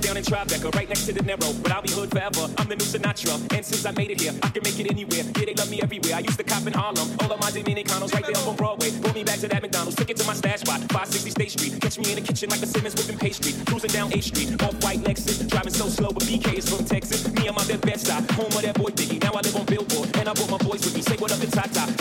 Down in Tribeca, right next to the Narrow. But I'll be hood forever. I'm the new Sinatra. And since I made it here, I can make it anywhere. Yeah, they love me everywhere. I used to cop in Harlem. All of my Dominicanos right there up on Broadway. Pull me back to that McDonald's. Took it to my stash spot, 560 State Street. Catch me in the kitchen like a Simmons whipping pastry. Cruising down A Street, off white Lexus. Driving so slow, but BK is from Texas. Me, I'm out bed stop. Home of that boy Biggie. Now I live on Billboard. And I brought my boys with me. Say what up to Tata.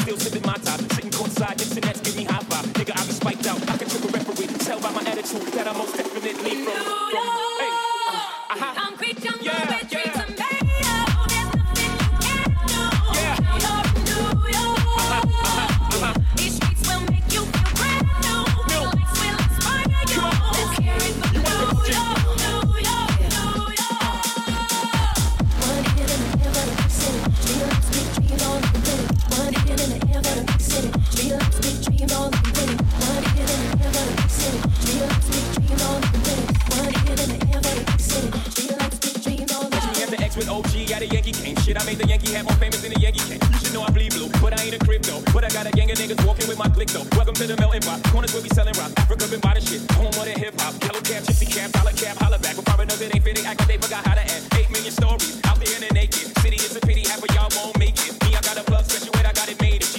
Hat more famous than the Yankee game. You should know I bleed blue, but I ain't a crypto. But I got a gang of niggas walking with my click though. Welcome to the melting pot. Corners where we selling rock. Africa been by the shit. Home of the hip hop. Yellow cap, gypsy cap, dollar cap, holla back. But foreigners it ain't fit. They act like they forgot how to act. Eight million stories out there in the naked city. It's a pity half of y'all won't make it. Me, I got a plug special I got it made. If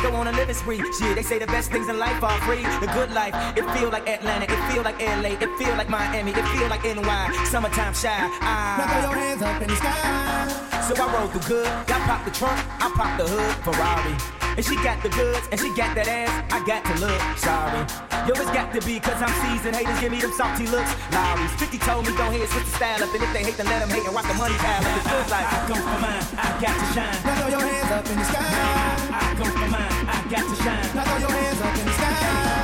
Let's go on a living spree. Shit, they say the best things in life are free. The good life, it feel like Atlanta, it feel like LA, it feel like Miami, it feel like NY. Summertime shy. I... Now throw your hands up in the sky. So I roll the good. I popped the trunk, I popped the hood, Ferrari. And she got the goods, and she got that ass. I got to look sorry. Yo, it's got to be, cause I'm seasoned. Haters give me them salty looks. Lowry's 50 told me, don't hit, switch the style up. And if they hate, then let them hate and rock the money pile up. It feels like I, come for mine, I got to shine. Now throw your hands up in the sky. I got to shine. Now throw your hands up in the sky.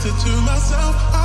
attracted to myself.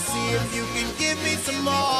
see if you can give me some more.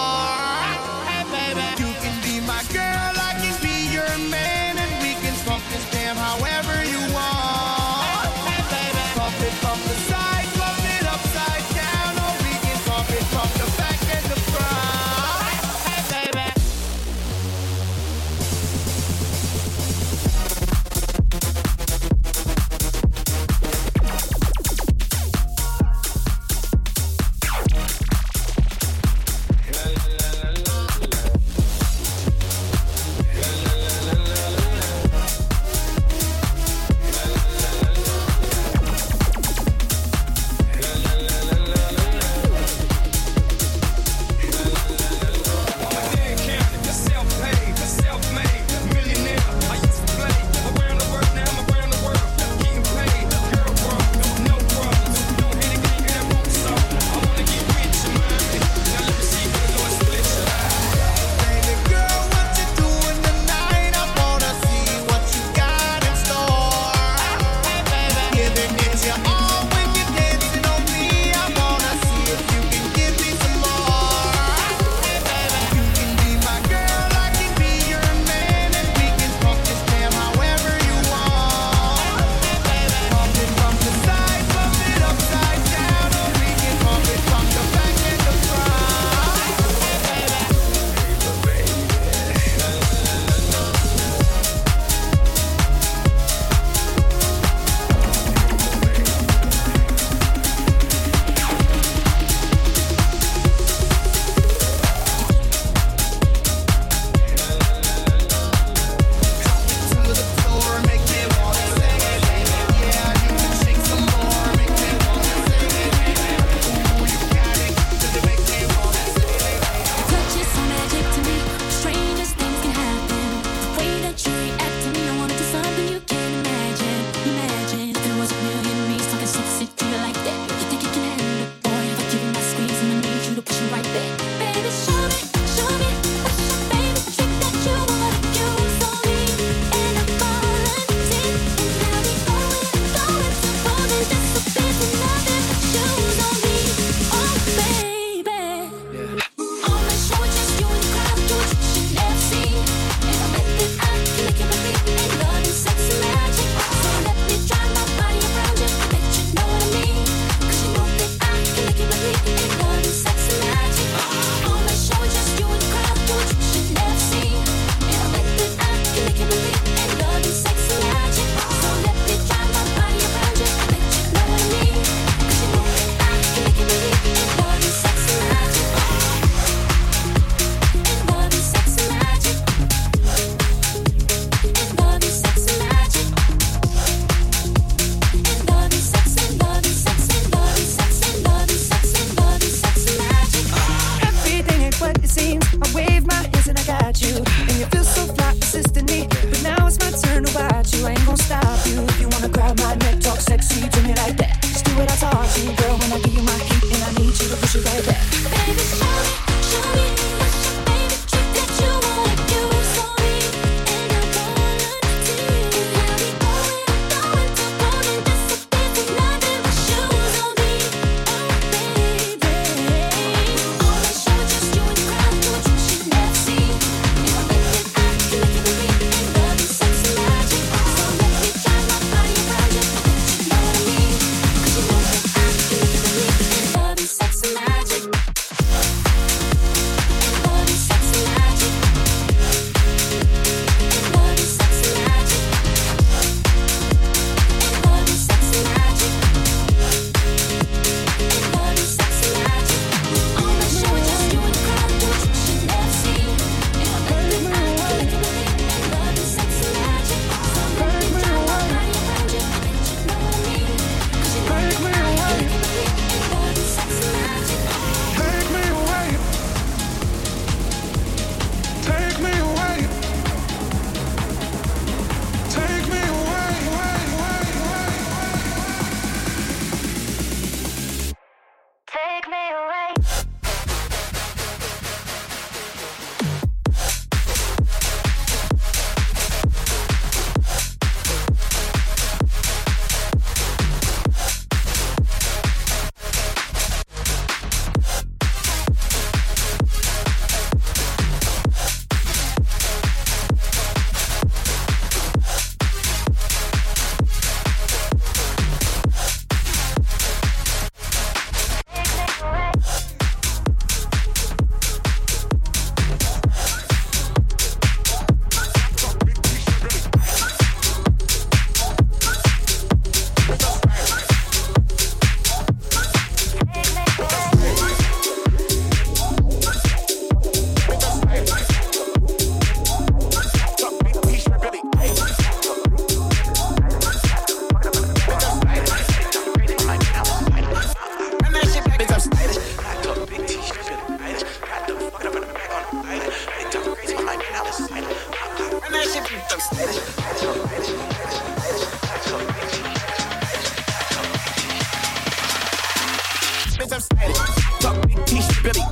I'm stylish. Talk big T-shirt, Billy.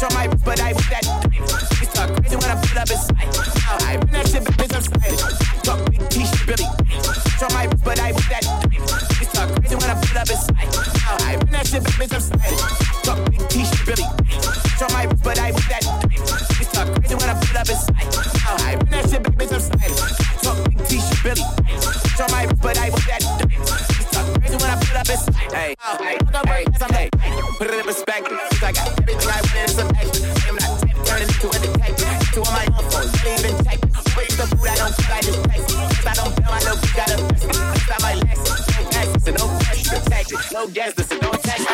Show my wrist, but I with that. They talk crazy when I put up inside. Now I been that shit, bitch, I'm stylish. Talk big T-shirt, Billy. Show my wrist, but I with that. They talk crazy when I put up inside. Now I been that shit, bitch, I'm stylish. Talk big T-shirt, Billy. Show my wrist, but I with that. They talk crazy when I put up inside. Now I been that shit, bitch, I'm stylish. Talk big T-shirt, Billy. Show my wrist, but I with that. They talk crazy when I put up inside. Hey, hey, hey, hey. Put it in perspective. I got everything I wanted in some extra. I'm not type turning into a detective. To on my own phone, not even check. Wait the food I don't feel I just text. If I don't feel I know we got a best. It's not my Lexus, no so no cash protected. No gas, listen, don't text.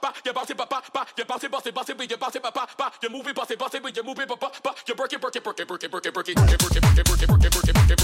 ba, you bounce it ba ba ba, you bounce it bounce it bounce it ba, you bounce it ba ba ba, you move it bounce it bounce it you move it ba ba ba, you work it work it work it work it work it work it work it work it work it work it work it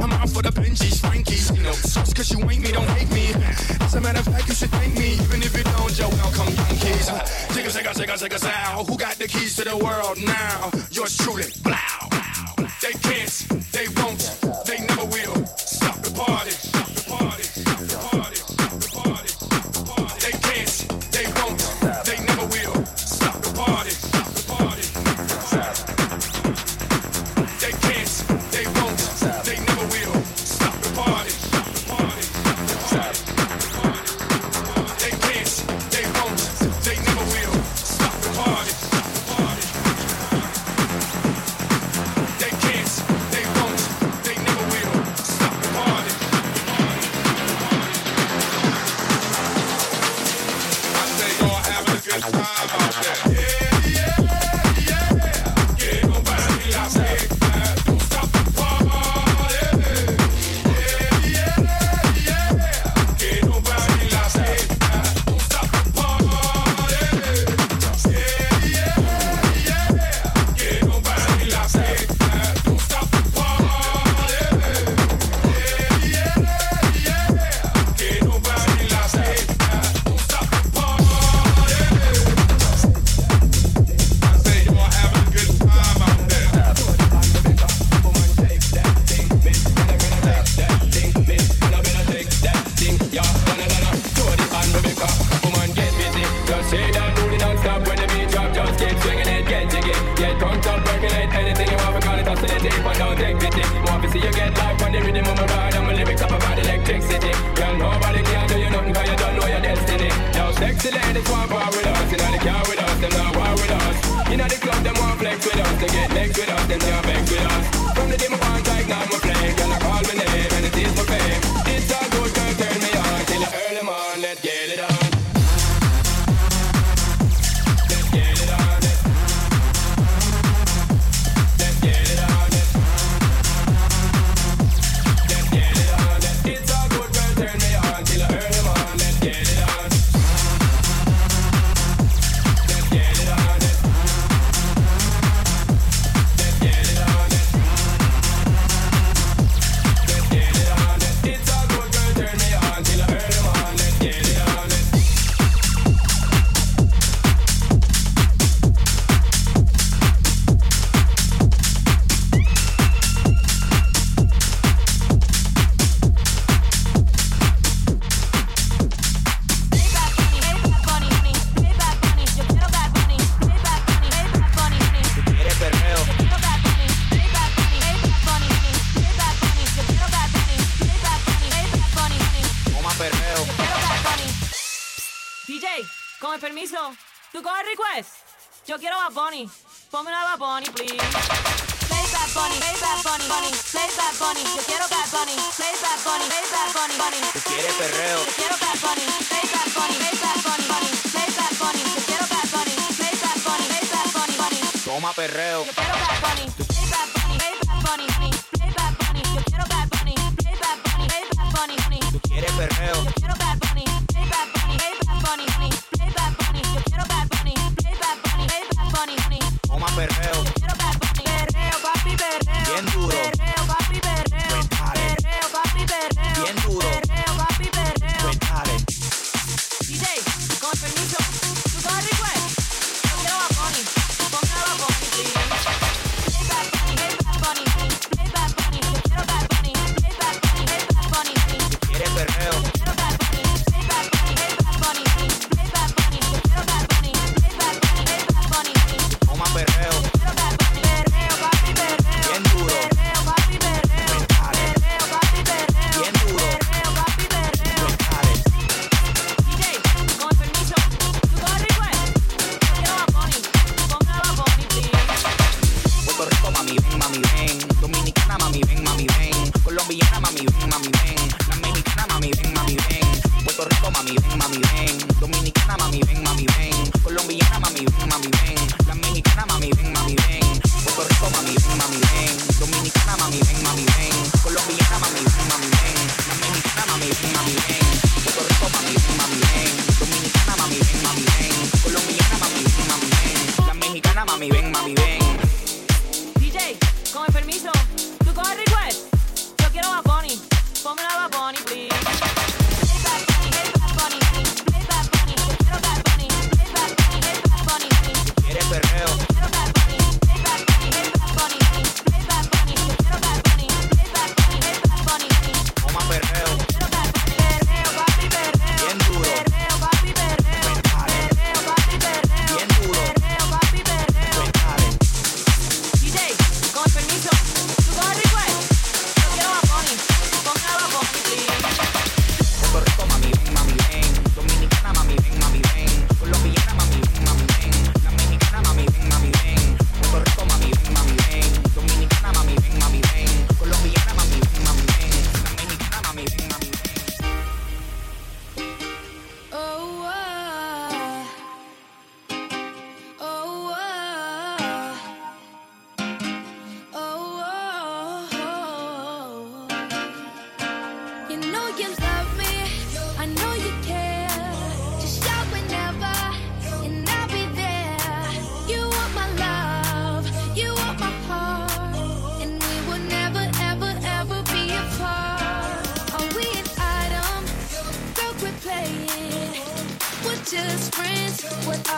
I'm out for the Benji's, Frankie's. No know, sucks cause you ain't me, don't hate me. As a matter of fact, you should thank me. Even if you don't, yo, welcome, Yankees. Jigga, jigga, jigga, jigga, sound. Who got the keys to the world now? Yours truly.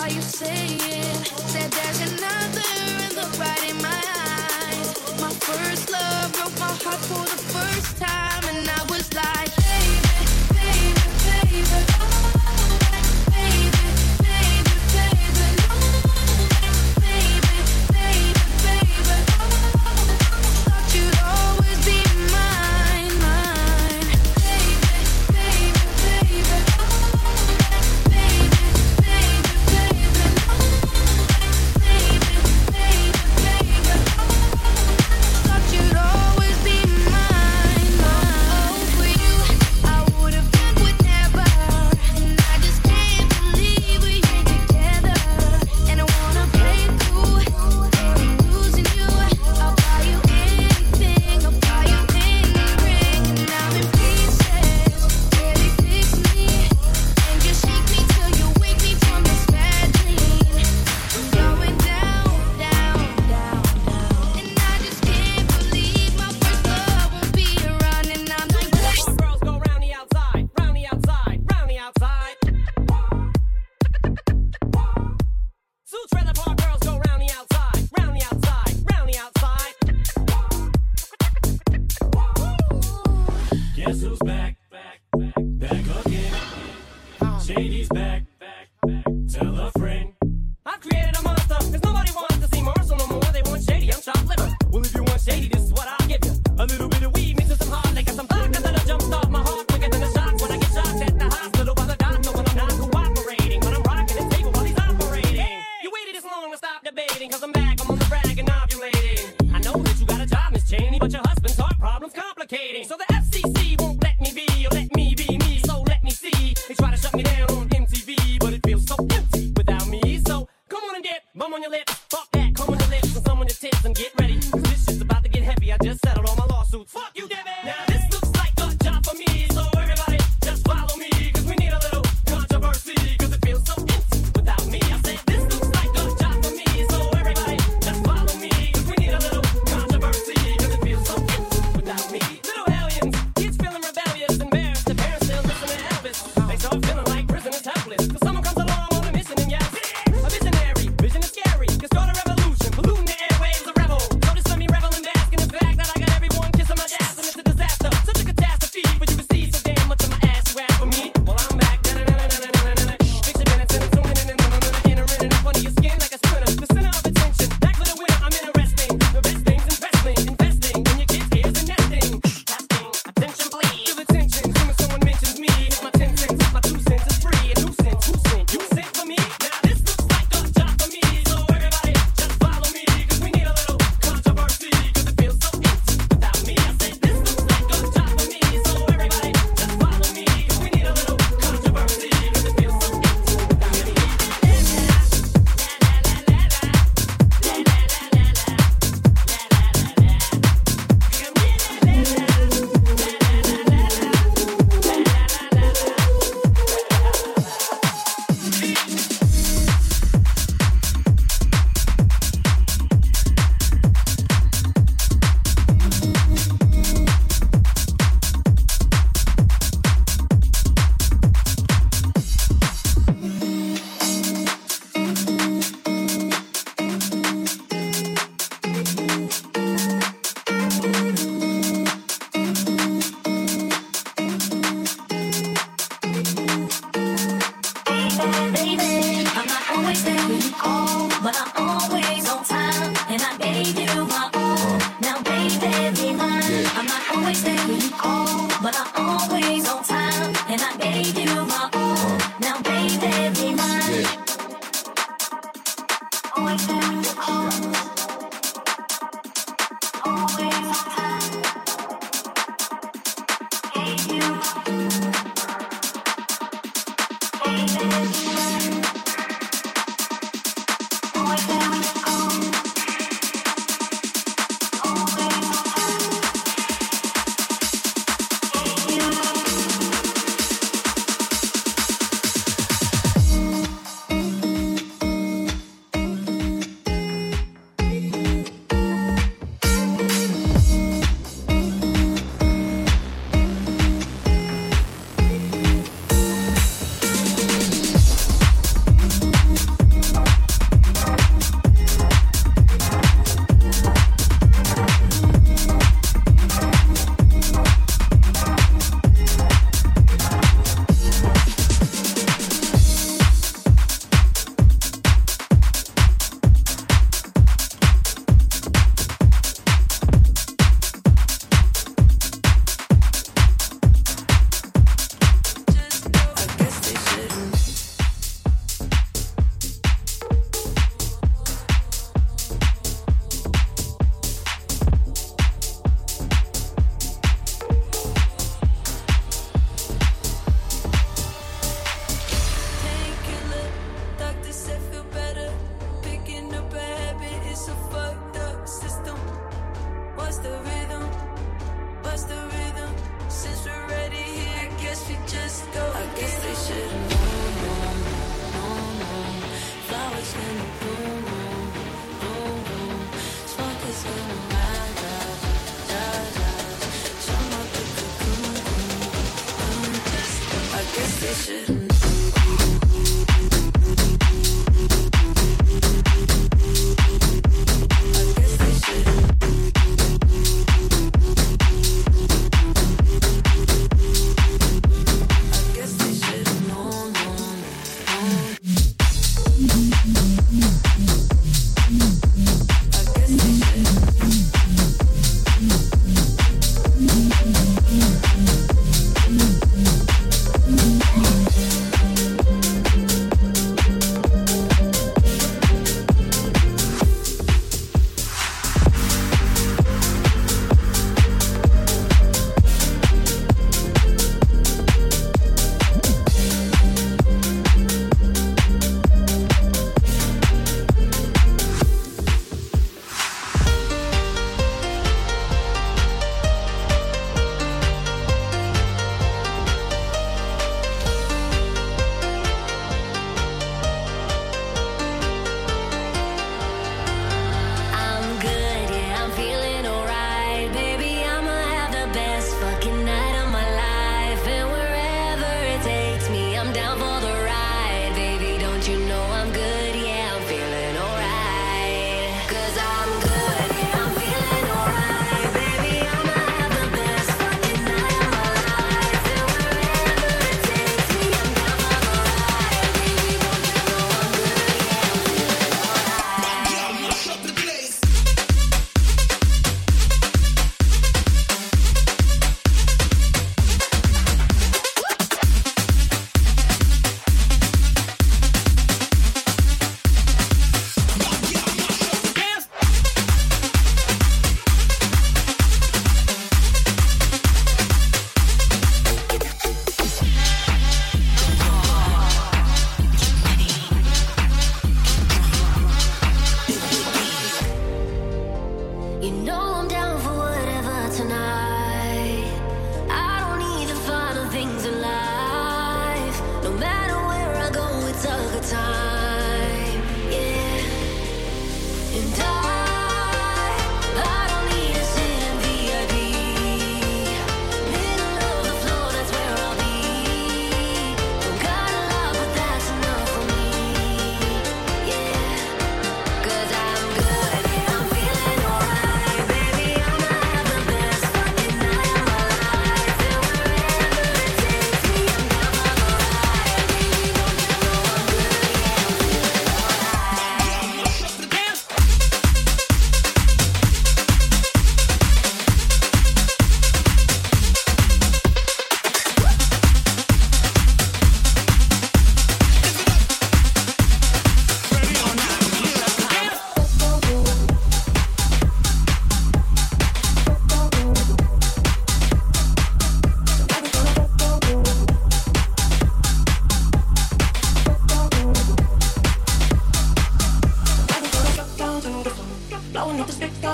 are you saying? Said there's another in the right in my eyes. My first love broke my heart for the first time.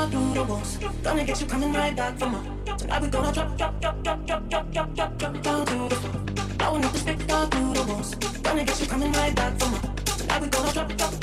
all through the walls. Gonna get you coming right back for more. Tonight we gonna drop, drop, drop, drop, drop, drop, drop, drop, drop down to the floor. Blowing up the stick all through the walls. Gonna get you coming right back for more. Tonight we gonna drop, drop.